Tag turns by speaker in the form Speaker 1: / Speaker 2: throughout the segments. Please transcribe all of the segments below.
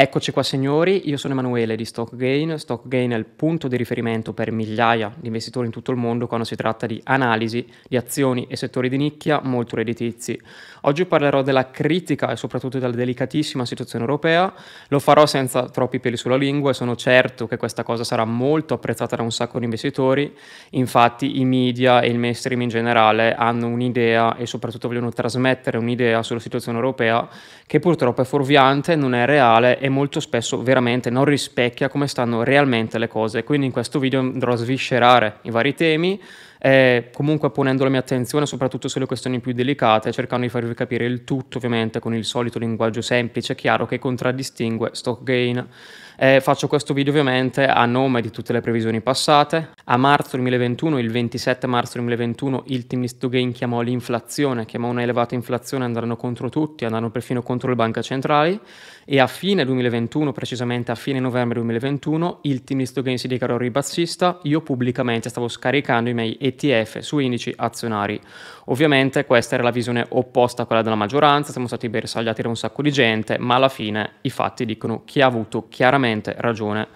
Speaker 1: Eccoci qua signori, io sono Emanuele di StockGain. StockGain è il punto di riferimento per migliaia di investitori in tutto il mondo quando si tratta di analisi di azioni e settori di nicchia molto redditizi. Oggi parlerò della critica e soprattutto della delicatissima situazione europea. Lo farò senza troppi peli sulla lingua e sono certo che questa cosa sarà molto apprezzata da un sacco di investitori. Infatti i media e il mainstream in generale hanno un'idea e soprattutto vogliono trasmettere un'idea sulla situazione europea che purtroppo è fuorviante, non è reale e molto spesso veramente non rispecchia come stanno realmente le cose. Quindi in questo video andrò a sviscerare i vari temi, eh, comunque ponendo la mia attenzione soprattutto sulle questioni più delicate, cercando di farvi capire il tutto ovviamente con il solito linguaggio semplice e chiaro che contraddistingue stock gain. Eh, faccio questo video ovviamente a nome di tutte le previsioni passate. A marzo 2021, il 27 marzo 2021, il team di Stogain chiamò l'inflazione, chiamò una elevata inflazione, andranno contro tutti, andranno perfino contro le banche centrali e a fine 2021, precisamente a fine novembre 2021, il team di Stogain si dichiarò ribassista, io pubblicamente stavo scaricando i miei ETF su indici azionari. Ovviamente questa era la visione opposta a quella della maggioranza, siamo stati bersagliati da un sacco di gente, ma alla fine i fatti dicono chi ha avuto chiaramente ragione.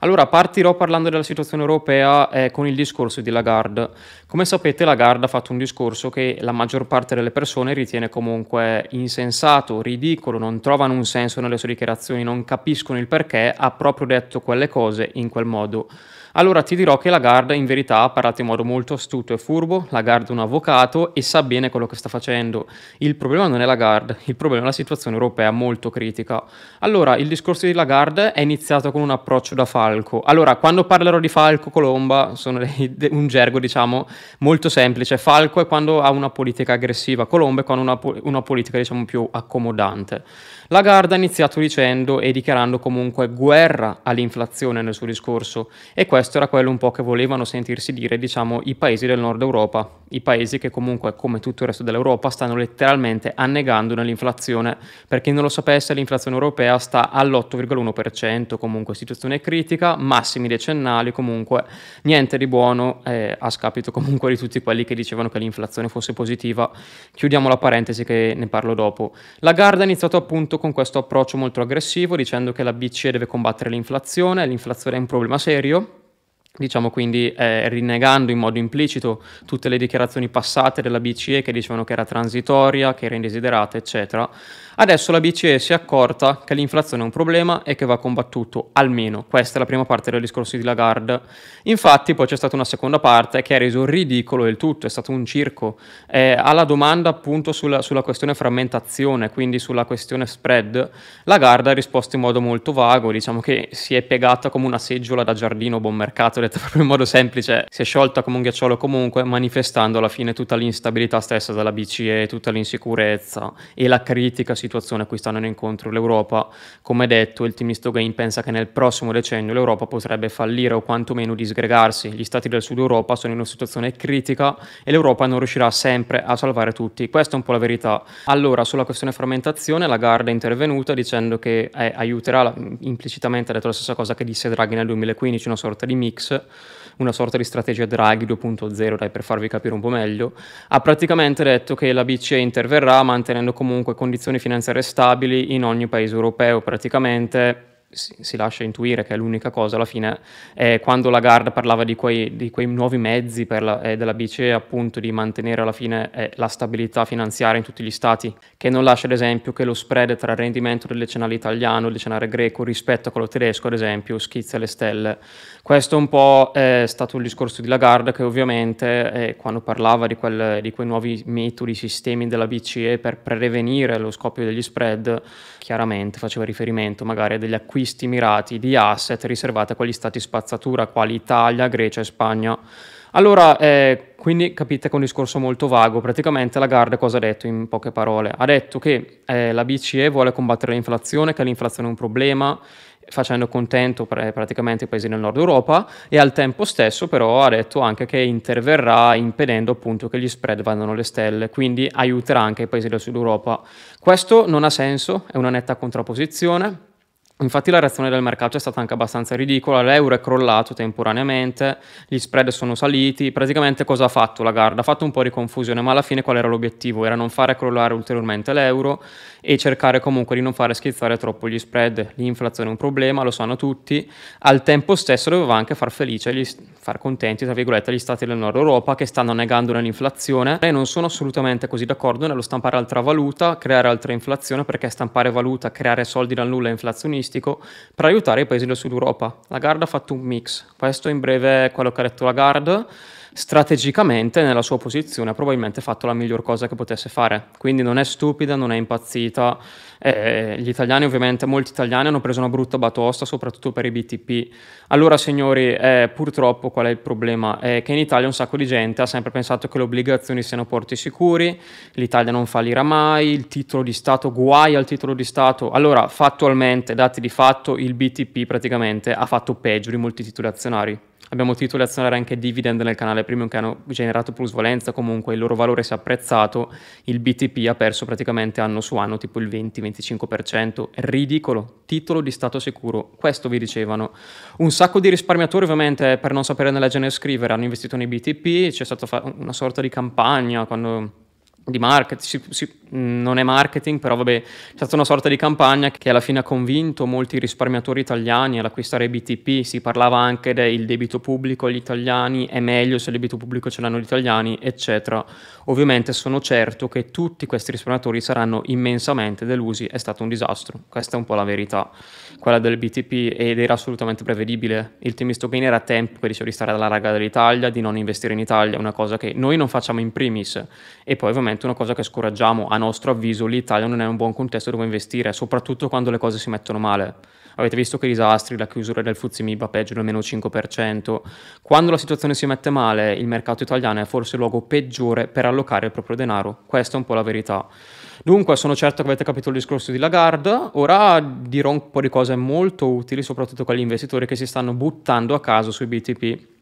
Speaker 1: Allora, partirò parlando della situazione europea eh, con il discorso di Lagarde. Come sapete, Lagarde ha fatto un discorso che la maggior parte delle persone ritiene comunque insensato, ridicolo, non trovano un senso nelle sue dichiarazioni, non capiscono il perché ha proprio detto quelle cose in quel modo. Allora ti dirò che Lagarde in verità ha parlato in modo molto astuto e furbo, Lagarde è un avvocato e sa bene quello che sta facendo. Il problema non è Lagarde, il problema è la situazione europea molto critica. Allora, il discorso di Lagarde è iniziato con un approccio da falco. Allora, quando parlerò di falco, colomba, sono un gergo diciamo molto semplice. Falco è quando ha una politica aggressiva, colomba è quando ha una, una politica diciamo più accomodante. Lagarde ha iniziato dicendo e dichiarando comunque guerra all'inflazione nel suo discorso e questo era quello un po' che volevano sentirsi dire diciamo i paesi del nord Europa, i paesi che comunque come tutto il resto dell'Europa stanno letteralmente annegando nell'inflazione. Per chi non lo sapesse l'inflazione europea sta all'8,1%, comunque situazione critica, massimi decennali comunque, niente di buono eh, a scapito comunque di tutti quelli che dicevano che l'inflazione fosse positiva. Chiudiamo la parentesi che ne parlo dopo. Lagarde ha iniziato appunto con questo approccio molto aggressivo dicendo che la BCE deve combattere l'inflazione, l'inflazione è un problema serio diciamo quindi eh, rinnegando in modo implicito tutte le dichiarazioni passate della BCE che dicevano che era transitoria, che era indesiderata, eccetera. Adesso la BCE si è accorta che l'inflazione è un problema e che va combattuto, almeno. Questa è la prima parte del discorso di Lagarde. Infatti poi c'è stata una seconda parte che ha reso ridicolo il tutto, è stato un circo. Eh, alla domanda appunto sulla, sulla, questione frammentazione, quindi sulla questione spread, Lagarde ha risposto in modo molto vago, diciamo che si è piegata come una seggiola da giardino buon mercato, detto proprio in modo semplice, si è sciolta come un ghiacciolo comunque, manifestando alla fine tutta l'instabilità stessa della BCE, tutta l'insicurezza e la critica situazione situazione a cui stanno incontro l'Europa. Come detto, il team Gain pensa che nel prossimo decennio l'Europa potrebbe fallire o quantomeno disgregarsi. Gli stati del sud Europa sono in una situazione critica e l'Europa non riuscirà sempre a salvare tutti. Questa è un po' la verità. Allora, sulla questione frammentazione, la Garda è intervenuta dicendo che eh, aiuterà, implicitamente ha detto la stessa cosa che disse Draghi nel 2015, una sorta di mix una sorta di strategia Draghi 2.0, dai, per farvi capire un po' meglio, ha praticamente detto che la BCE interverrà mantenendo comunque condizioni finanziarie stabili in ogni paese europeo, praticamente si, si, lascia intuire che è l'unica cosa alla fine è quando Lagarde parlava di quei, di quei nuovi mezzi la, eh, della BCE appunto di mantenere alla fine eh, la stabilità finanziaria in tutti gli stati che non lascia ad esempio che lo spread tra il rendimento del decennale italiano e il decennale greco rispetto a quello tedesco ad esempio schizza le stelle. Questo un po' è stato il discorso di Lagarde che ovviamente eh, quando parlava di, quel, di quei nuovi metodi, sistemi della BCE per prevenire lo scoppio degli spread chiaramente faceva riferimento magari a degli acquisti acquisti mirati di asset riservati a quegli stati spazzatura quali Italia, Grecia e Spagna. Allora, eh, quindi capite che è un discorso molto vago. Praticamente Lagarde cosa ha detto in poche parole? Ha detto che eh, la BCE vuole combattere l'inflazione, che l'inflazione è un problema, facendo contento praticamente i paesi del nord Europa e al tempo stesso però ha detto anche che interverrà impedendo appunto che gli spread vadano alle stelle, quindi aiuterà anche i paesi del sud Europa. Questo non ha senso, è una netta contrapposizione Infatti la reazione del mercato è stata anche abbastanza ridicola, l'euro è crollato temporaneamente, gli spread sono saliti, praticamente cosa ha fatto la Garda? Ha fatto un po' di confusione, ma alla fine qual era l'obiettivo? Era non fare crollare ulteriormente l'euro e cercare comunque di non fare schizzare troppo gli spread. L'inflazione è un problema, lo sanno tutti, al tempo stesso doveva anche far felice, gli, far contenti, tra virgolette, gli stati del nord Europa che stanno negando nell'inflazione e non sono assolutamente così d'accordo nello stampare altra valuta, creare altra inflazione perché stampare valuta, creare soldi dal nulla è inflazionistico turistico per aiutare i paesi del sud Europa. La Garda ha fatto un mix, questo in breve è quello che ha detto la Garda strategicamente nella sua posizione ha probabilmente fatto la miglior cosa che potesse fare. Quindi non è stupida, non è impazzita. Eh, gli italiani, ovviamente, molti italiani hanno preso una brutta batosta, soprattutto per i BTP. Allora, signori, eh, purtroppo qual è il problema? È che in Italia un sacco di gente ha sempre pensato che le obbligazioni siano porti sicuri, l'Italia non fallirà mai, il titolo di Stato, guai al titolo di Stato. Allora, fattualmente, dati di fatto, il BTP praticamente ha fatto peggio di molti titoli azionari. Abbiamo titoli azionari anche dividend nel canale premium che hanno generato plusvalenza, comunque il loro valore si è apprezzato, il BTP ha perso praticamente anno su anno tipo il 20-25%, ridicolo, titolo di stato sicuro, questo vi dicevano. Un sacco di risparmiatori ovviamente per non sapere né leggere né scrivere hanno investito nei BTP, c'è stata una sorta di campagna quando di marketing, si, si, non è marketing, però vabbè, è stata una sorta di campagna che alla fine ha convinto molti risparmiatori italiani ad acquistare BTP, si parlava anche del debito pubblico agli italiani, è meglio se il debito pubblico ce l'hanno gli italiani, eccetera. Ovviamente sono certo che tutti questi risparmiatori saranno immensamente delusi, è stato un disastro, questa è un po' la verità, quella del BTP ed era assolutamente prevedibile, il team Gain era tempo che diceva di stare dalla raga dell'Italia, di non investire in Italia, una cosa che noi non facciamo in primis. E poi ovviamente una cosa che scoraggiamo a nostro avviso l'Italia non è un buon contesto dove investire, soprattutto quando le cose si mettono male. Avete visto che disastri, la chiusura del Fuzimib peggio del meno 5%. Quando la situazione si mette male, il mercato italiano è forse il luogo peggiore per allocare il proprio denaro. Questa è un po' la verità. Dunque, sono certo che avete capito il discorso di Lagarde. Ora dirò un po' di cose molto utili, soprattutto per gli investitori che si stanno buttando a caso sui BTP.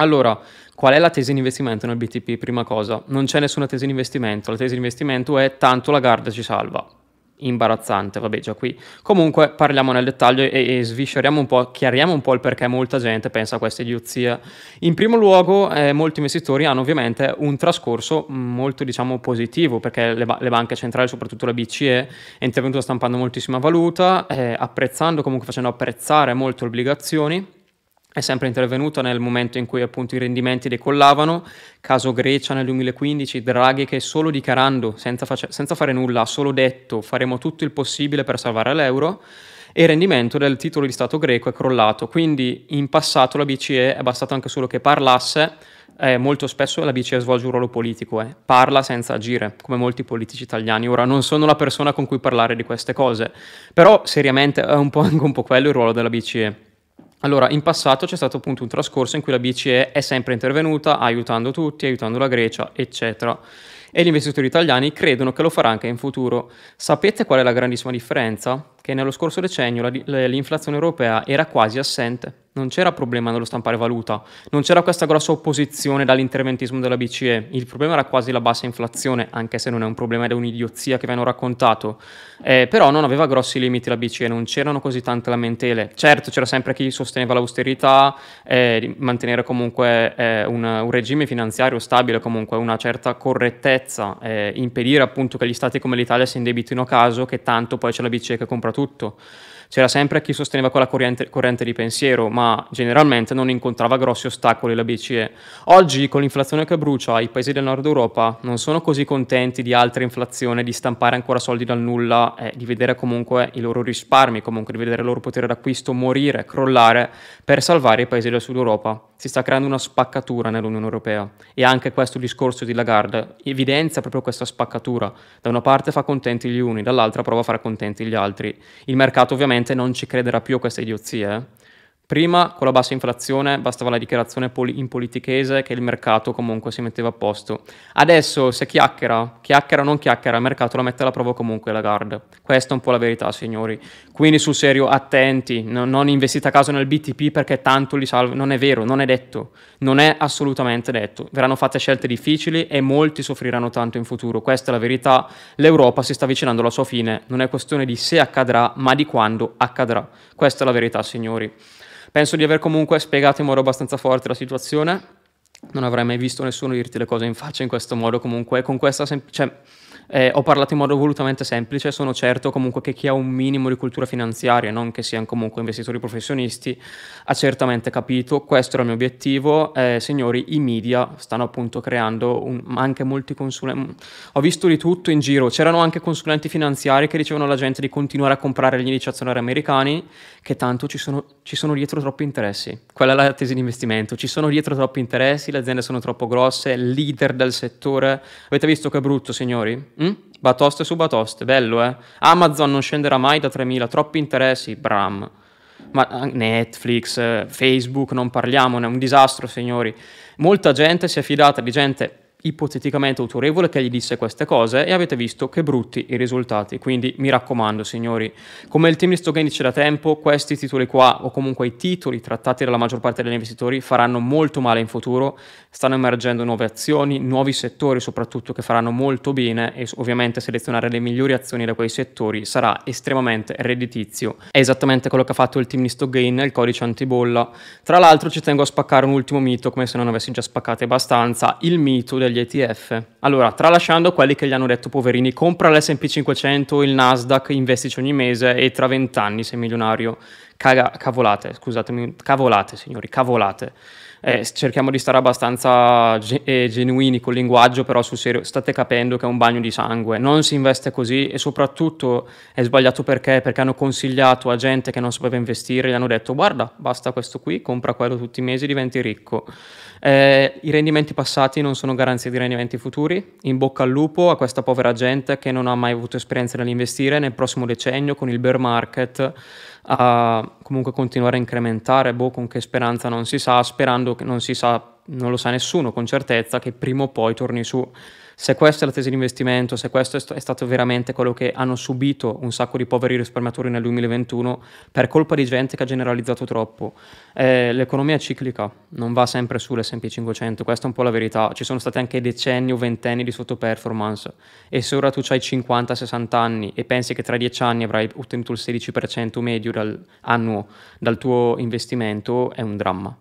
Speaker 1: Allora, qual è la tesi di investimento nel BTP? Prima cosa, non c'è nessuna tesi di investimento. La tesi di investimento è tanto la Garda ci salva. Imbarazzante, vabbè, già qui. Comunque parliamo nel dettaglio e, e svisceriamo un po', chiariamo un po' il perché molta gente pensa a queste idiozie. In primo luogo, eh, molti investitori hanno ovviamente un trascorso molto, diciamo, positivo, perché le, le banche centrali, soprattutto la BCE, è intervenuta stampando moltissima valuta, eh, apprezzando, comunque facendo apprezzare molto le obbligazioni è sempre intervenuta nel momento in cui appunto i rendimenti decollavano, caso Grecia nel 2015, Draghi che solo dichiarando, senza, face- senza fare nulla, ha solo detto faremo tutto il possibile per salvare l'euro, e il rendimento del titolo di Stato greco è crollato. Quindi in passato la BCE è bastato anche solo che parlasse, eh, molto spesso la BCE svolge un ruolo politico, eh. parla senza agire, come molti politici italiani. Ora non sono la persona con cui parlare di queste cose, però seriamente è un po' anche un po' quello il ruolo della BCE allora, in passato c'è stato appunto un trascorso in cui la BCE è sempre intervenuta, aiutando tutti, aiutando la Grecia, eccetera. E gli investitori italiani credono che lo farà anche in futuro. Sapete qual è la grandissima differenza? Che nello scorso decennio l'inflazione europea era quasi assente non c'era problema nello stampare valuta, non c'era questa grossa opposizione dall'interventismo della BCE, il problema era quasi la bassa inflazione, anche se non è un problema ed è un'idiozia che vi hanno raccontato, eh, però non aveva grossi limiti la BCE, non c'erano così tante lamentele, certo c'era sempre chi sosteneva l'austerità, eh, mantenere comunque eh, un, un, regime finanziario stabile, comunque una certa correttezza, eh, impedire appunto che gli stati come l'Italia si indebitino a caso, che tanto poi c'è la BCE che compra tutto. C'era sempre chi sosteneva quella corrente, corrente, di pensiero, ma generalmente non incontrava grossi ostacoli la BCE. Oggi, con l'inflazione che brucia, i paesi del nord Europa non sono così contenti di altra inflazione, di stampare ancora soldi dal nulla, eh, di vedere comunque i loro risparmi, comunque di vedere il loro potere d'acquisto morire, crollare, per salvare i paesi del sud Europa si sta creando una spaccatura nell'Unione Europea e anche questo discorso di Lagarde evidenzia proprio questa spaccatura. Da una parte fa contenti gli uni, dall'altra prova a fare contenti gli altri. Il mercato ovviamente non ci crederà più a queste idiozie, eh? Prima, con la bassa inflazione, bastava la dichiarazione poli- in politichese che il mercato comunque si metteva a posto. Adesso, se chiacchiera, chiacchiera o non chiacchiera, il mercato la mette alla prova comunque la guarda. Questa è un po' la verità, signori. Quindi, sul serio, attenti, no, non investite a caso nel BTP perché tanto li salva. Non è vero, non è detto. Non è assolutamente detto. Verranno fatte scelte difficili e molti soffriranno tanto in futuro. Questa è la verità. L'Europa si sta avvicinando alla sua fine. Non è questione di se accadrà, ma di quando accadrà. Questa è la verità, signori. Penso di aver comunque spiegato in modo abbastanza forte la situazione. Non avrei mai visto nessuno dirti le cose in faccia in questo modo, comunque, con questa sem- cioè, eh, ho parlato in modo volutamente semplice, sono certo comunque che chi ha un minimo di cultura finanziaria, non che siano comunque investitori professionisti, ha certamente capito, questo era il mio obiettivo. Eh, signori, i media stanno appunto creando un, anche molti consulenti. Ho visto di tutto in giro, c'erano anche consulenti finanziari che dicevano alla gente di continuare a comprare gli indici azionari americani, che tanto ci sono, ci sono dietro troppi interessi. Quella è la tesi di investimento, ci sono dietro troppi interessi, le aziende sono troppo grosse, leader del settore. Avete visto che brutto, signori? Mm? Batoste su batoste, bello eh? Amazon non scenderà mai da 3.000, troppi interessi, bram. Ma Netflix, eh, Facebook, non parliamone, è un disastro signori. Molta gente si è fidata di gente ipoteticamente autorevole che gli disse queste cose e avete visto che brutti i risultati. Quindi mi raccomando, signori, come il team di Stogain dice da tempo, questi titoli qua o comunque i titoli trattati dalla maggior parte degli investitori faranno molto male in futuro. Stanno emergendo nuove azioni, nuovi settori soprattutto che faranno molto bene e ovviamente selezionare le migliori azioni da quei settori sarà estremamente redditizio. È esattamente quello che ha fatto il team di Stogain, il codice antibolla. Tra l'altro ci tengo a spaccare un ultimo mito, come se non avessi già spaccati abbastanza, il mito del degli ETF. Allora, tralasciando quelli che gli hanno detto poverini, compra l'S&P 500, il Nasdaq, investici ogni mese e tra vent'anni sei milionario. Caga, cavolate, scusatemi, cavolate signori, cavolate. Eh, cerchiamo di stare abbastanza ge- eh, genuini col linguaggio, però sul serio state capendo che è un bagno di sangue, non si investe così e soprattutto è sbagliato perché? Perché hanno consigliato a gente che non sapeva investire, gli hanno detto guarda, basta questo qui, compra quello tutti i mesi, diventi ricco. Eh, I rendimenti passati non sono garanzie di rendimenti futuri, in bocca al lupo a questa povera gente che non ha mai avuto esperienza nell'investire nel prossimo decennio con il bear market a comunque continuare a incrementare, boh, con che speranza non si sa, sperando che non si sa, non lo sa nessuno con certezza, che prima o poi torni su. Se questa è la tesi di investimento, se questo è, st- è, stato veramente quello che hanno subito un sacco di poveri risparmiatori nel 2021 per colpa di gente che ha generalizzato troppo, eh, l'economia è ciclica, non va sempre sull'S&P 500, questa è un po' la verità. Ci sono stati anche decenni o ventenni di sottoperformance e se ora tu hai 50-60 anni e pensi che tra 10 anni avrai ottenuto il 16% medio dal, annuo dal tuo investimento, è un dramma.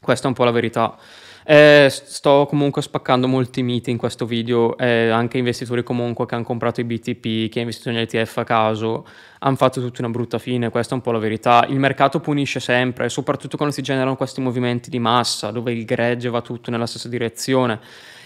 Speaker 1: Questa è un po' la verità. Eh, sto comunque spaccando molti miti in questo video, eh, anche investitori comunque che hanno comprato i BTP, che hanno investito negli ETF a caso, hanno fatto tutta una brutta fine, questa è un po' la verità. Il mercato punisce sempre, soprattutto quando si generano questi movimenti di massa, dove il gregge va tutto nella stessa direzione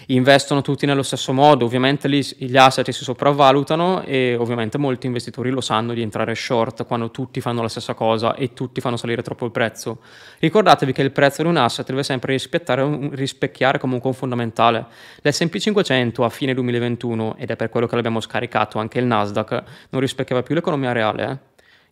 Speaker 1: investono tutti nello stesso modo, ovviamente lì gli asset si sopravvalutano e ovviamente molti investitori lo sanno di entrare short quando tutti fanno la stessa cosa e tutti fanno salire troppo il prezzo. Ricordatevi che il prezzo di un asset deve sempre rispecchiare comunque un fondamentale. L'S&P 500 a fine 2021, ed è per quello che l'abbiamo scaricato anche il Nasdaq, non rispecchiava più l'economia reale. Eh?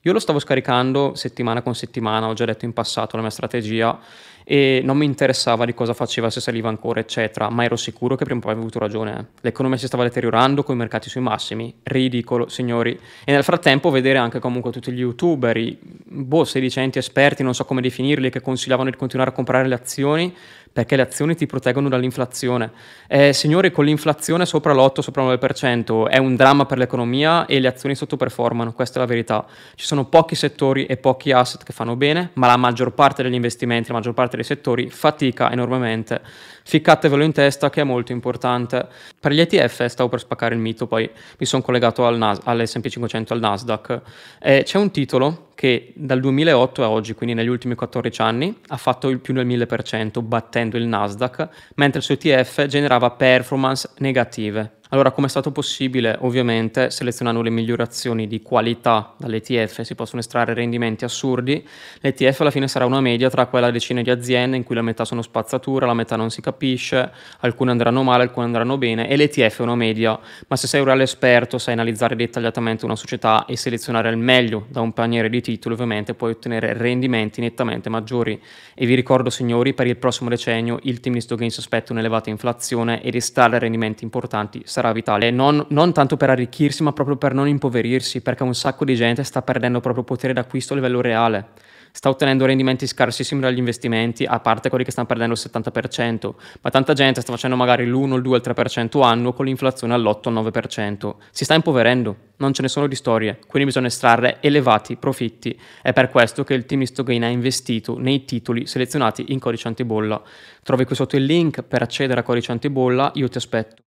Speaker 1: Io lo stavo scaricando settimana con settimana, ho già detto in passato la mia strategia e non mi interessava di cosa faceva, se saliva ancora, eccetera, ma ero sicuro che prima o poi avevo avuto ragione. Eh. L'economia si stava deteriorando con i mercati sui massimi, ridicolo, signori. E nel frattempo vedere anche comunque tutti gli youtuber, i boh, sedicenti esperti, non so come definirli, che consigliavano di continuare a comprare le azioni perché le azioni ti proteggono dall'inflazione. Eh, signori, con l'inflazione sopra l'8, sopra il 9%, è un dramma per l'economia e le azioni sottoperformano, questa è la verità. Ci sono pochi settori e pochi asset che fanno bene, ma la maggior parte degli investimenti, la maggior parte dei settori fatica enormemente. Ficcatevelo in testa che è molto importante. Per gli ETF, stavo per spaccare il mito, poi mi sono collegato al Nas- all'S&P 500, al Nasdaq. Eh, c'è un titolo che dal 2008 a oggi, quindi negli ultimi 14 anni, ha fatto il più del 1000% battendo il Nasdaq, mentre il suo ETF generava performance negative. Allora, come è stato possibile? Ovviamente selezionando le migliori azioni di qualità dall'ETF si possono estrarre rendimenti assurdi. L'ETF alla fine sarà una media tra quella decina di aziende in cui la metà sono spazzatura, la metà non si capisce, alcune andranno male, alcune andranno bene e l'ETF è una media. Ma se sei un reale esperto, sai analizzare dettagliatamente una società e selezionare il meglio da un paniere di titoli, ovviamente puoi ottenere rendimenti nettamente maggiori. E vi ricordo, signori, per il prossimo decennio il team di Stogains aspetta un'elevata inflazione e estrarre rendimenti importanti sarà vitale, non, non, tanto per arricchirsi, ma proprio per non impoverirsi, perché un sacco di gente sta perdendo proprio potere d'acquisto a livello reale. Sta ottenendo rendimenti scarsissimi dagli investimenti, a parte quelli che stanno perdendo il 70%, ma tanta gente sta facendo magari l'1, il 2, il 3% annuo con l'inflazione all'8, il 9%. Si sta impoverendo, non ce ne sono di storie, quindi bisogna estrarre elevati profitti. È per questo che il team di Stogain ha investito nei titoli selezionati in codice antibolla. Trovi qui sotto il link per accedere a codice antibolla, io ti aspetto.